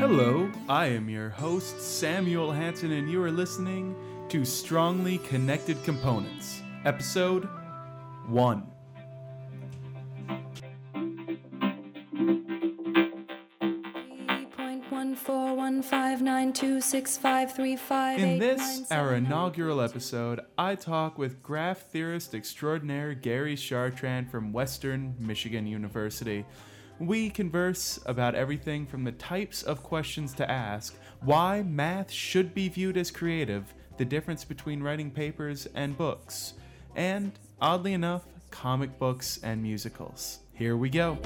Hello, I am your host, Samuel Hanson, and you are listening to Strongly Connected Components, Episode 1. In this, our inaugural episode, I talk with graph theorist extraordinaire Gary Chartrand from Western Michigan University. We converse about everything from the types of questions to ask, why math should be viewed as creative, the difference between writing papers and books, and, oddly enough, comic books and musicals. Here we go.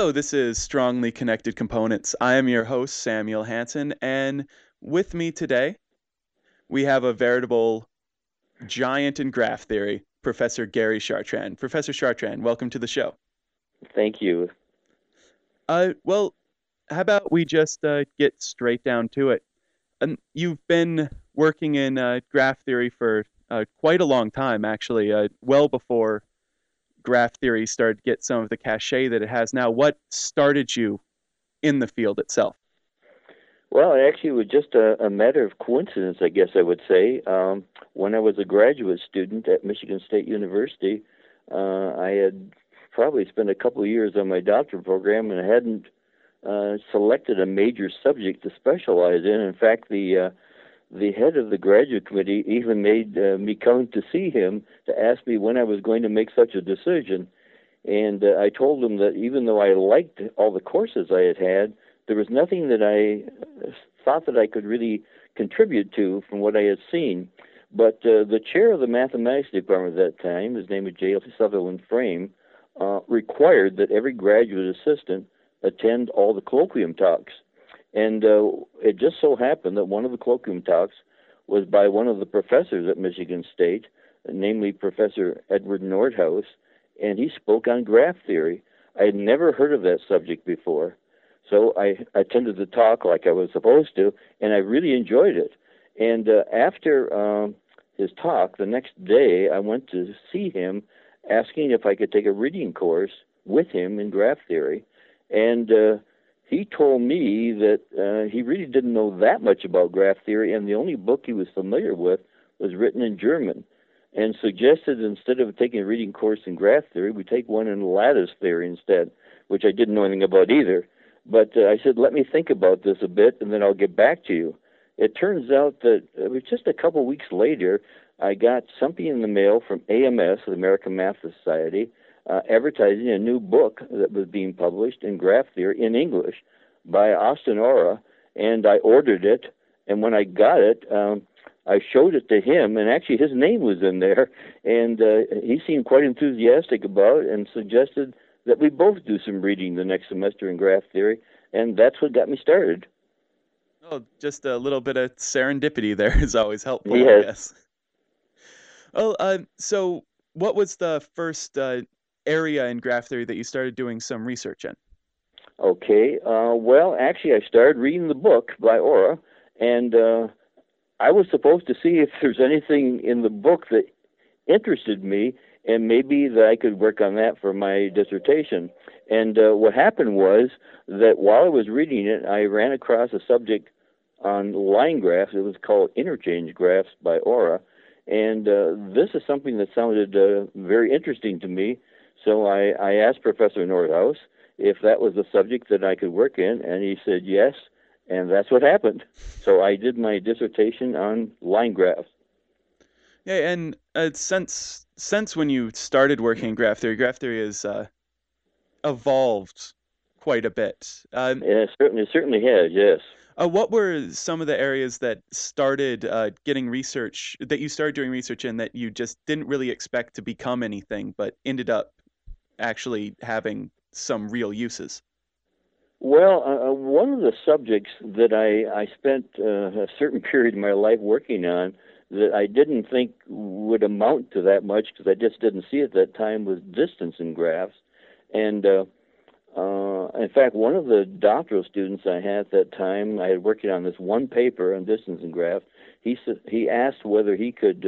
Hello, this is Strongly Connected Components. I am your host, Samuel Hanson, and with me today, we have a veritable giant in graph theory, Professor Gary Chartrand. Professor Chartrand, welcome to the show. Thank you. Uh, well, how about we just uh, get straight down to it? And you've been working in uh, graph theory for uh, quite a long time, actually, uh, well before graph theory started to get some of the cachet that it has now. What started you in the field itself? Well, it actually, was just a, a matter of coincidence, I guess I would say. Um, when I was a graduate student at Michigan State University, uh, I had probably spent a couple of years on my doctorate program and I hadn't uh, selected a major subject to specialize in. In fact, the uh, the head of the graduate committee even made uh, me come to see him to ask me when I was going to make such a decision. And uh, I told him that even though I liked all the courses I had had, there was nothing that I uh, thought that I could really contribute to from what I had seen. But uh, the chair of the mathematics department at that time, his name was J. L. Sutherland Frame, uh, required that every graduate assistant attend all the colloquium talks. And uh, it just so happened that one of the colloquium talks was by one of the professors at Michigan State, namely Professor Edward Nordhaus, and he spoke on graph theory. I had never heard of that subject before, so I attended the talk like I was supposed to, and I really enjoyed it. And uh, after um, his talk, the next day, I went to see him, asking if I could take a reading course with him in graph theory, and uh, he told me that uh, he really didn't know that much about graph theory, and the only book he was familiar with was written in German, and suggested instead of taking a reading course in graph theory, we take one in lattice theory instead, which I didn't know anything about either. But uh, I said, let me think about this a bit, and then I'll get back to you. It turns out that it was just a couple weeks later, I got something in the mail from AMS, the American Math Society, uh, advertising a new book that was being published in graph theory in English by Øystein Ore, and I ordered it. And when I got it, um, I showed it to him, and actually his name was in there, and uh, he seemed quite enthusiastic about it and suggested that we both do some reading the next semester in graph theory, and that's what got me started. Oh, just a little bit of serendipity there is always helpful, yes. I guess. Well, uh, so what was the first uh, area in graph theory that you started doing some research in? Okay. Uh, well, actually, I started reading the book by Ore, and uh, I was supposed to see if there's anything in the book that interested me, and maybe that I could work on that for my dissertation. And uh, what happened was that while I was reading it, I ran across a subject on line graphs. It was called interchange graphs by Ore, and uh, this is something that sounded uh, very interesting to me. So I, I asked Professor Nordhaus if that was the subject that I could work in, and he said yes, and that's what happened. So I did my dissertation on line graphs. Yeah, and uh, since since when you started working in graph theory, graph theory has uh, evolved quite a bit. Um, yeah, it certainly, it certainly has. Yes. Uh, what were some of the areas that started uh, getting research that you started doing research in that you just didn't really expect to become anything, but ended up actually having some real uses? Well, uh, uh one of the subjects that I, I spent uh, a certain period of my life working on that I didn't think would amount to that much because I just didn't see it at that time was distance in graphs. And uh, Uh, in fact, one of the doctoral students I had at that time, I had working on this one paper on distance and graphs. He he asked whether he could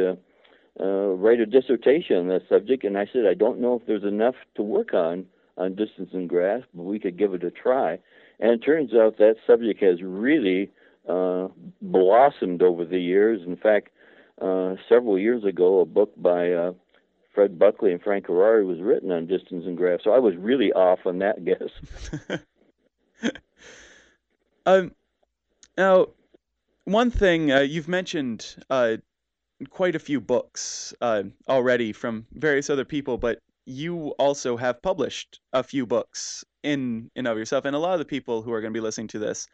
uh, write a dissertation on that subject, and I said I don't know if there's enough to work on on distance and graph, but we could give it a try. And it turns out that subject has really uh, blossomed over the years. In fact, uh, several years ago, a book by uh, Fred Buckley and Frank Harary was written on distance and graph. So I was really off on that guess. um, now, one thing uh, you've mentioned uh, quite a few books uh, already from various other people, but you also have published a few books in and of yourself, and a lot of the people who are going to be listening to this,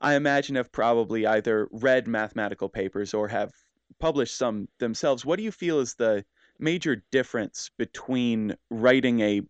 I imagine, have probably either read mathematical papers or have published some themselves. What do you feel is the major difference between writing a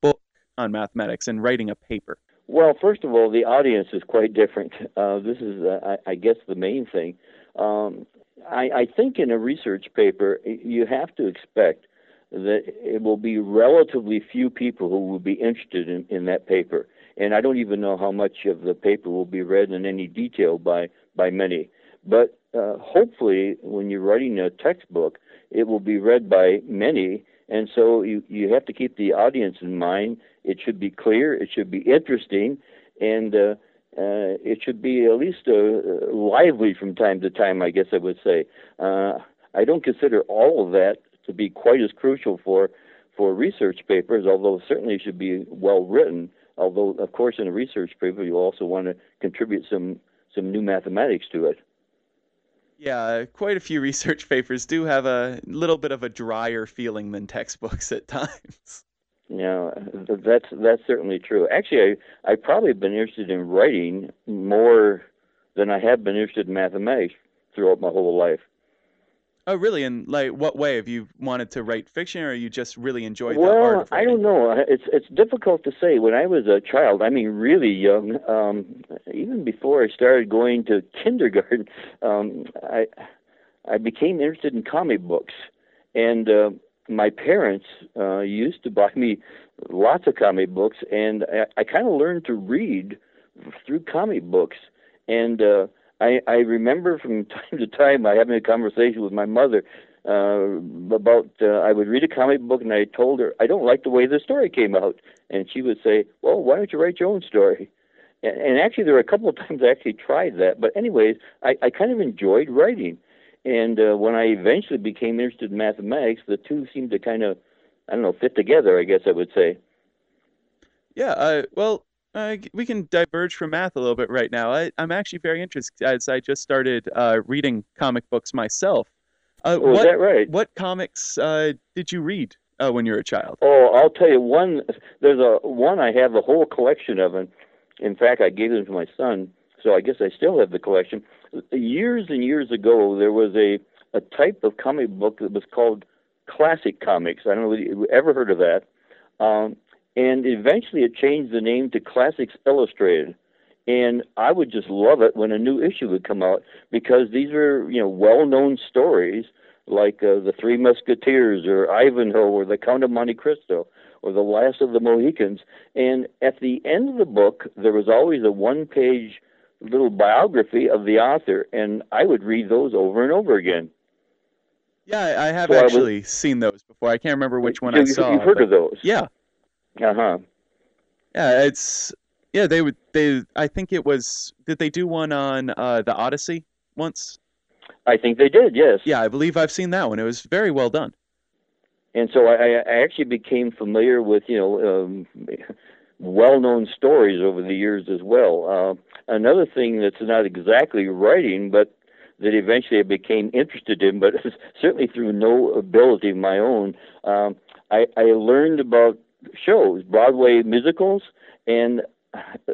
book on mathematics and writing a paper? Well, first of all, the audience is quite different. Uh, this is, uh, I, I, guess, the main thing. Um, I, I think in a research paper, you have to expect that it will be relatively few people who will be interested in, in that paper. And I don't even know how much of the paper will be read in any detail by, by many. But uh, hopefully, when you're writing a textbook, it will be read by many. And so you, you have to keep the audience in mind. It should be clear, it should be interesting, and uh, uh, it should be at least uh, lively from time to time, I guess I would say. Uh, I don't consider all of that to be quite as crucial for for research papers, although certainly should be well written. Although, of course, in a research paper, you also want to contribute some some new mathematics to it. Yeah, quite a few research papers do have a little bit of a drier feeling than textbooks at times. Yeah, that's that's certainly true. Actually, I I probably have been interested in writing more than I have been interested in mathematics throughout my whole life. Oh, really? And like, what way have you wanted to write fiction, or you just really enjoyed well, the art writing? I don't know. It's it's difficult to say. When I was a child, I mean, really young, um, even before I started going to kindergarten, um, I I became interested in comic books, and uh, my parents uh, used to buy me lots of comic books, and I, I kind of learned to read through comic books, and uh, I, I remember from time to time I having a conversation with my mother uh, about uh, I would read a comic book and I told her I don't like the way the story came out, and she would say, "Well, why don't you write your own story?" And, and actually, there were a couple of times I actually tried that. But anyways, I, I kind of enjoyed writing, and uh, when I eventually became interested in mathematics, the two seemed to kind of I don't know fit together. I guess I would say. Yeah. Uh, well, uh, we can diverge from math a little bit right now. I, am actually very interested as I just started uh, reading comic books myself. Uh, oh, what, is that right? What comics uh, did you read uh, when you were a child? Oh, I'll tell you one. There's a one I have a whole collection of, and in fact, I gave them to my son, so I guess I still have the collection. Years and years ago, there was a a type of comic book that was called classic comics. I don't know if you ever heard of that. Um, and eventually it changed the name to Classics Illustrated. And I would just love it when a new issue would come out because these were, you know, well-known stories like uh, the Three Musketeers or Ivanhoe or the Count of Monte Cristo or the Last of the Mohicans. And at the end of the book, there was always a one-page little biography of the author, and I would read those over and over again. Yeah, I have so actually I was, seen those before. I can't remember which one you, I saw. You've heard of those? Yeah. Uh huh. Yeah, it's yeah. They would they. I think it was. Did they do one on uh, the Odyssey once? I think they did. Yes. Yeah, I believe I've seen that one. It was very well done. And so I, I actually became familiar with you know um, well-known stories over the years as well. Uh, another thing that's not exactly writing, but that eventually I became interested in, but certainly through no ability of my own. Um, I, I learned about shows, Broadway musicals, and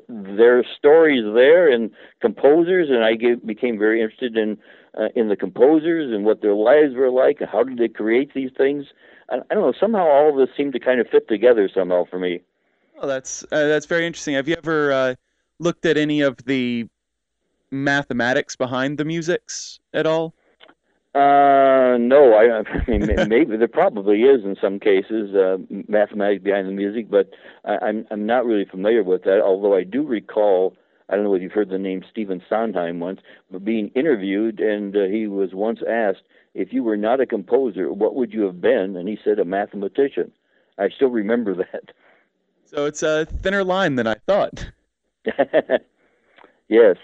there are stories there and composers, and I get, became very interested in uh, in the composers and what their lives were like, and how did they create these things. I don't know. Somehow all of this seemed to kind of fit together somehow for me. Oh, that's uh, that's very interesting. Have you ever uh, looked at any of the mathematics behind the musics at all? Uh, no, I, I mean maybe there probably is in some cases uh, mathematics behind the music, but I, I'm I'm not really familiar with that. Although I do recall, I don't know if you've heard the name Stephen Sondheim once, but being interviewed, and uh, he was once asked if you were not a composer, what would you have been? And he said a mathematician. I still remember that. So it's a thinner line than I thought. yes.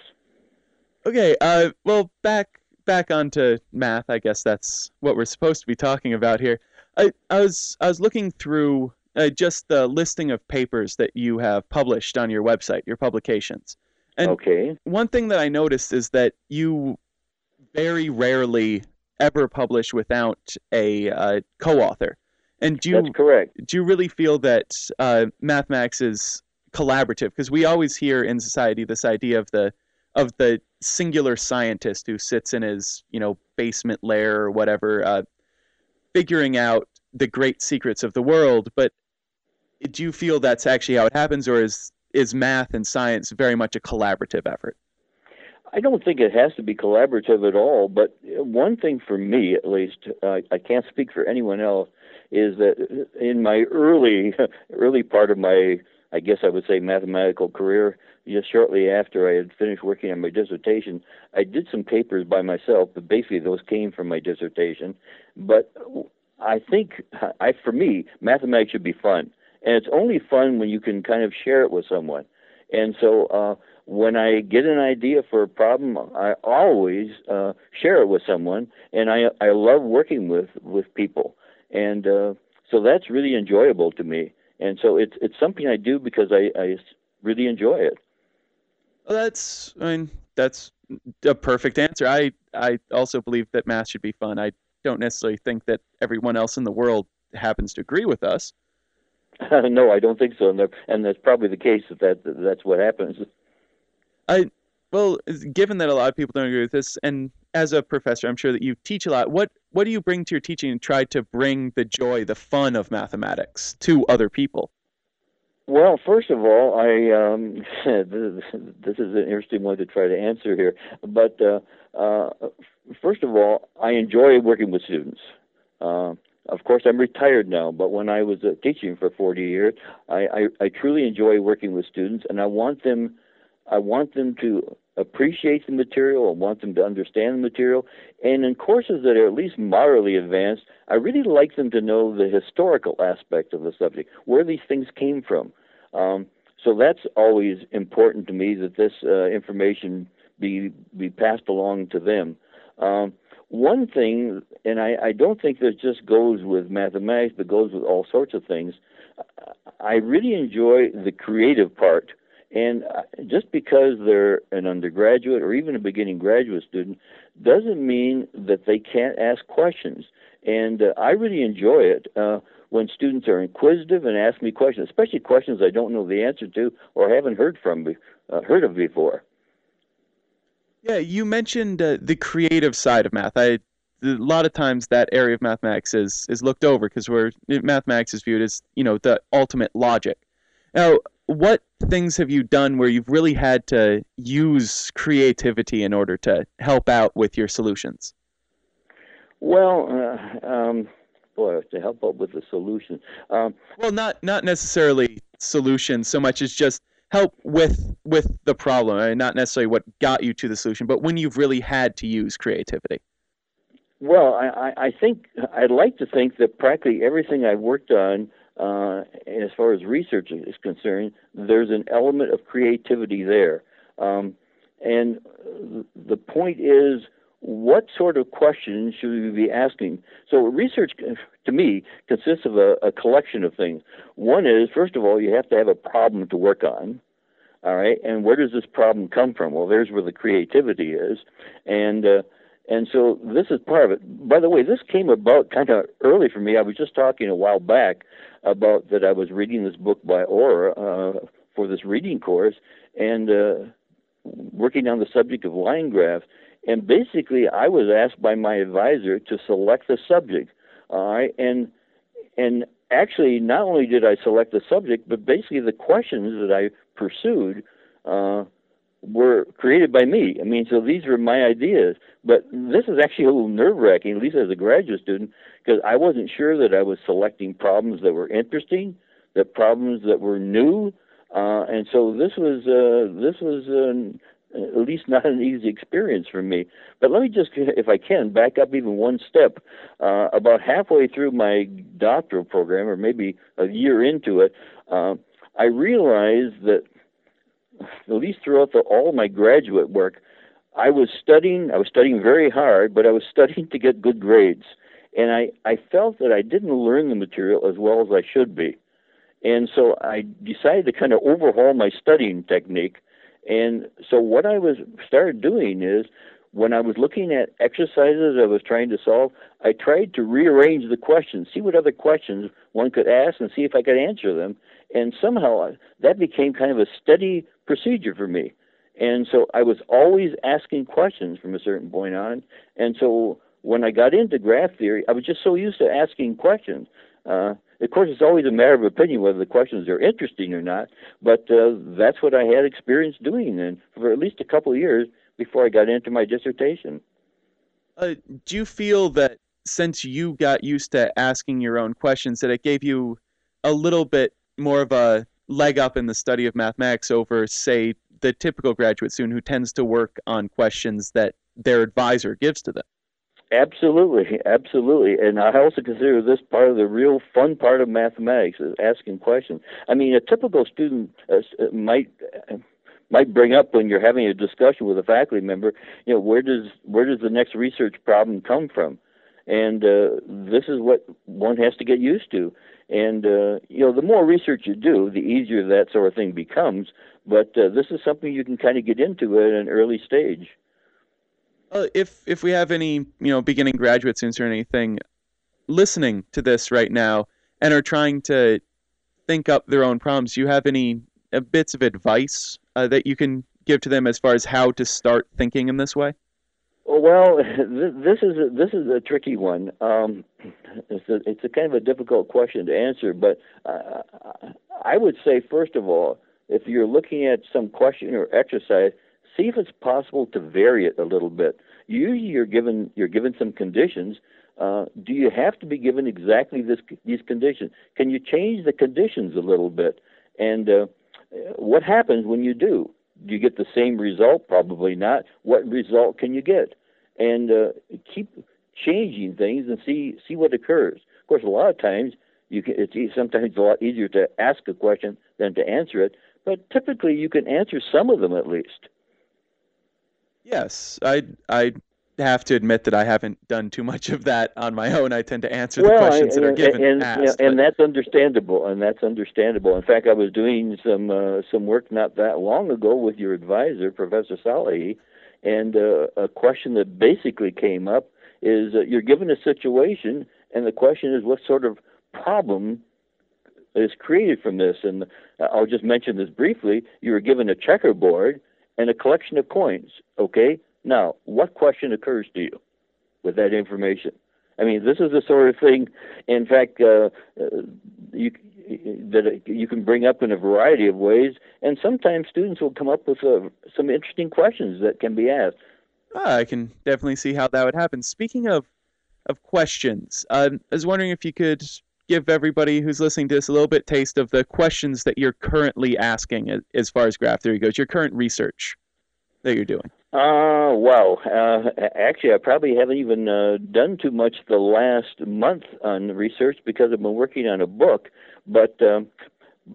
Okay. Uh, well, back back onto math. I guess that's what we're supposed to be talking about here. I, I was I was looking through uh, just the listing of papers that you have published on your website, your publications. And okay. one thing that I noticed is that you very rarely ever publish without a uh, co-author. And do you, That's correct. Do you really feel that uh, mathematics is collaborative? Because we always hear in society this idea of the of the singular scientist who sits in his you know basement lair or whatever, uh, figuring out the great secrets of the world. But do you feel that's actually how it happens, or is is math and science very much a collaborative effort? I don't think it has to be collaborative at all. But one thing for me, at least, uh, I can't speak for anyone else, is that in my early early part of my, I guess I would say, mathematical career, just shortly after I had finished working on my dissertation, I did some papers by myself, but basically those came from my dissertation. But I think, I for me, mathematics should be fun, and it's only fun when you can kind of share it with someone. And so uh, when I get an idea for a problem, I always uh, share it with someone, and I I love working with with people, and uh, so that's really enjoyable to me. And so it's it's something I do because I, I really enjoy it. Well, that's I mean that's a perfect answer. I I also believe that math should be fun. I don't necessarily think that everyone else in the world happens to agree with us. no, I don't think so, and, and that's probably the case that, that that's what happens. I well, given that a lot of people don't agree with this, and as a professor, I'm sure that you teach a lot. What what do you bring to your teaching and try to bring the joy, the fun of mathematics to other people? Well, first of all, I um, this is an interesting one to try to answer here. But uh, uh, first of all, I enjoy working with students. Uh, of course, I'm retired now, but when I was uh, teaching for 40 years, I, I, I truly enjoy working with students, and I want them, I want them to appreciate the material. and want them to understand the material. And in courses that are at least moderately advanced, I really like them to know the historical aspect of the subject, where these things came from. Um, so that's always important to me that this uh, information be be passed along to them. Um, one thing, and I, I don't think that just goes with mathematics, but goes with all sorts of things. I really enjoy the creative part and uh, just because they're an undergraduate or even a beginning graduate student doesn't mean that they can't ask questions. And uh, I really enjoy it uh, when students are inquisitive and ask me questions, especially questions I don't know the answer to or haven't heard from uh, heard of before. Yeah, you mentioned uh, the creative side of math. I a lot of times that area of mathematics is is looked over because we're mathematics is viewed as you know the ultimate logic. Now, what things have you done where you've really had to use creativity in order to help out with your solutions? Well, uh, um, boy, to help out with the solution. Um, well, not not necessarily solutions so much as just help with with the problem. I mean, not necessarily what got you to the solution, but when you've really had to use creativity. Well, I, I think I'd like to think that practically everything I've worked on uh, as far as research is concerned, there's an element of creativity there. Um, and the point is, what sort of questions should we be asking? So, research, to me, consists of a, a collection of things. One is, first of all, you have to have a problem to work on. All right, and where does this problem come from? Well, there's where the creativity is, and uh, and so this is part of it. By the way, this came about kind of early for me. I was just talking a while back about that I was reading this book by Ore uh, for this reading course and uh, working on the subject of line graphs. And basically, I was asked by my advisor to select the subject. All right, and and actually, not only did I select the subject, but basically the questions that I pursued uh, were created by me. I mean, so these were my ideas. But this is actually a little nerve wracking, at least as a graduate student, because I wasn't sure that I was selecting problems that were interesting, that problems that were new, uh, and so this was uh, this was uh, at least not an easy experience for me. But let me just, if I can, back up even one step. Uh, about halfway through my doctoral program, or maybe a year into it, uh, I realized that at least throughout the, all my graduate work, I was studying. I was studying very hard, but I was studying to get good grades, and I I felt that I didn't learn the material as well as I should be, and so I decided to kind of overhaul my studying technique and so what I was started doing is when I was looking at exercises I was trying to solve, I tried to rearrange the questions, see what other questions one could ask and see if I could answer them. And somehow that became kind of a steady procedure for me. And so I was always asking questions from a certain point on. And so when I got into graph theory, I was just so used to asking questions. Uh, of course, it's always a matter of opinion whether the questions are interesting or not, but uh, that's what I had experience doing and for at least a couple of years before I got into my dissertation. Uh, do you feel that since you got used to asking your own questions, that it gave you a little bit more of a leg up in the study of mathematics over, say, the typical graduate student who tends to work on questions that their advisor gives to them? Absolutely, absolutely. And I also consider this part of the real fun part of mathematics is asking questions. I mean, a typical student uh, uh, might uh, might bring up when you're having a discussion with a faculty member, you know, where does where does the next research problem come from? And uh, this is what one has to get used to. And uh, you know, the more research you do, the easier that sort of thing becomes. But uh, this is something you can kind of get into at an early stage. Uh, if if we have any you know beginning graduate students or anything listening to this right now and are trying to think up their own problems, do you have any uh, bits of advice uh, that you can give to them as far as how to start thinking in this way? Well, this is a, this is a tricky one. Um, it's a, it's a kind of a difficult question to answer, but uh, I would say first of all, if you're looking at some question or exercise, see if it's possible to vary it a little bit. Usually, you're given you're given some conditions. Uh, do you have to be given exactly this these conditions? Can you change the conditions a little bit? And uh, what happens when you do? Do you get the same result? Probably not. What result can you get? And uh, keep changing things and see see what occurs. Of course, a lot of times you can. It's sometimes a lot easier to ask a question than to answer it. But typically, you can answer some of them at least. Yes, I I have to admit that I haven't done too much of that on my own. I tend to answer well, the questions and, that are given. And, asked, and that's understandable, and that's understandable. In fact, I was doing some uh, some work not that long ago with your advisor, Professor Salahi, and uh, a question that basically came up is uh, you're given a situation, and the question is what sort of problem is created from this. And I'll just mention this briefly. You were given a checkerboard and a collection of coins. Okay? Now, what question occurs to you with that information? I mean, this is the sort of thing, in fact, uh, uh, you, that you can bring up in a variety of ways, and sometimes students will come up with uh, some interesting questions that can be asked. Ah, I can definitely see how that would happen. Speaking of of questions, uh, I was wondering if you could give everybody who's listening to this a little bit taste of the questions that you're currently asking as far as graph theory goes, your current research that you're doing? Uh, well, uh, actually, I probably haven't even uh, done too much the last month on research because I've been working on a book. But um,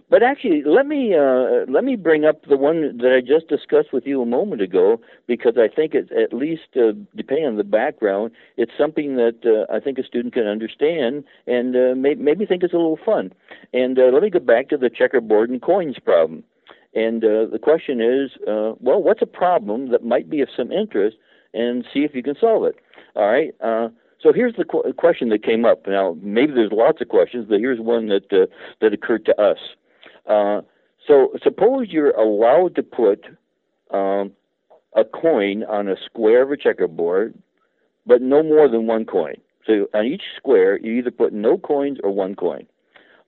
but actually, let me uh, let me bring up the one that I just discussed with you a moment ago because I think it's at least uh, depending on the background, it's something that uh, I think a student can understand and uh, may- maybe think it's a little fun. And uh, let me go back to the checkerboard and coins problem. And uh, the question is, uh, well, what's a problem that might be of some interest, and see if you can solve it. All right. Uh, so here's the qu- question that came up. Now, maybe there's lots of questions, but here's one that uh, that occurred to us. Uh, so suppose you're allowed to put um, a coin on a square of a checkerboard, but no more than one coin. So on each square, you either put no coins or one coin.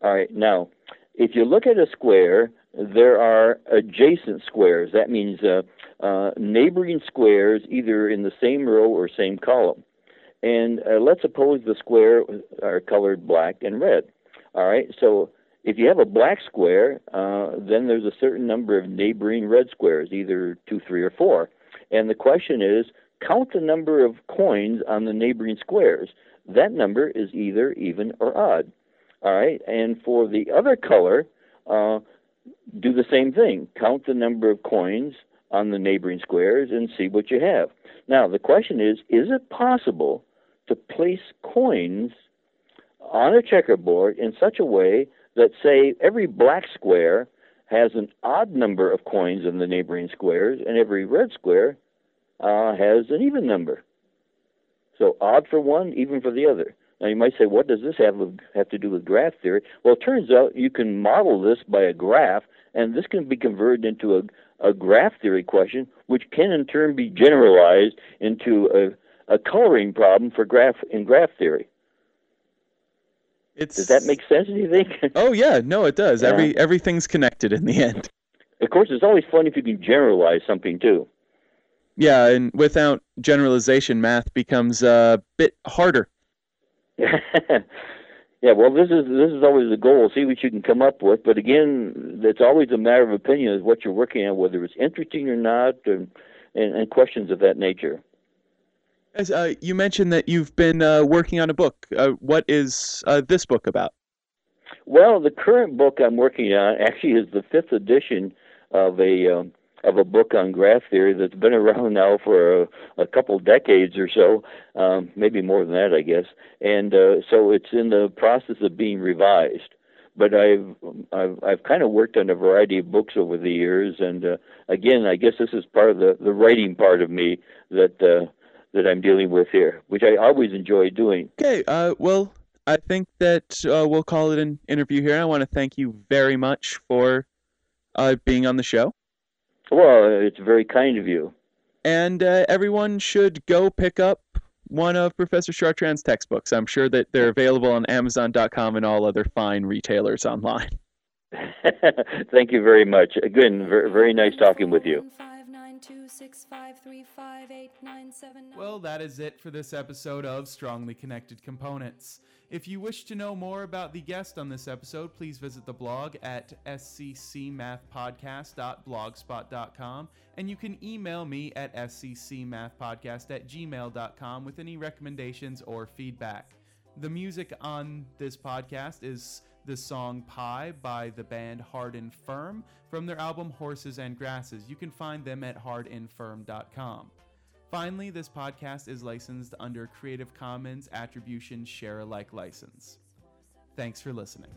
All right. Now, if you look at a square, there are adjacent squares. That means uh, uh, neighboring squares either in the same row or same column. And uh, let's suppose the square are colored black and red. All right, so if you have a black square, uh, then there's a certain number of neighboring red squares, either two, three, or four. And the question is count the number of coins on the neighboring squares. That number is either even or odd. All right, and for the other color, uh, do the same thing. Count the number of coins on the neighboring squares and see what you have. Now, the question is is it possible to place coins on a checkerboard in such a way that, say, every black square has an odd number of coins in the neighboring squares and every red square uh, has an even number? So odd for one, even for the other. Now you might say, what does this have have to do with graph theory? Well, it turns out you can model this by a graph, and this can be converted into a, a graph theory question, which can in turn be generalized into a, a coloring problem for graph in graph theory. It's... Does that make sense? Do you think? oh yeah, no, it does. Yeah. Every everything's connected in the end. Of course, it's always fun if you can generalize something too. Yeah, and without generalization, math becomes a bit harder. yeah, well, this is this is always the goal. See what you can come up with. But again, it's always a matter of opinion is what you're working on, whether it's interesting or not, and and, and questions of that nature. As uh, you mentioned that you've been uh, working on a book. Uh, what is uh, this book about? Well, the current book I'm working on actually is the fifth edition of a um, of a book on graph theory that's been around now for a, a couple decades or so, um, maybe more than that, I guess. And uh, so it's in the process of being revised. But I've I've, I've kind of worked on a variety of books over the years, and uh, again, I guess this is part of the the writing part of me that uh, that I'm dealing with here, which I always enjoy doing. Okay, uh, well, I think that uh, we'll call it an interview here. I want to thank you very much for uh, being on the show. Well, it's very kind of you. And uh, everyone should go pick up one of Professor Chartrand's textbooks. I'm sure that they're available on Amazon.com and all other fine retailers online. Thank you very much. Again, very, very nice talking with you. Well, that is it for this episode of Strongly Connected Components. If you wish to know more about the guest on this episode, please visit the blog at sccmathpodcast.blogspot.com and you can email me at sccmathpodcast at gmail.com with any recommendations or feedback. The music on this podcast is the song Pie by the band Hard and Firm from their album Horses and Grasses. You can find them at hardandfirm.com. Finally, this podcast is licensed under Creative Commons Attribution Share Alike license. Thanks for listening.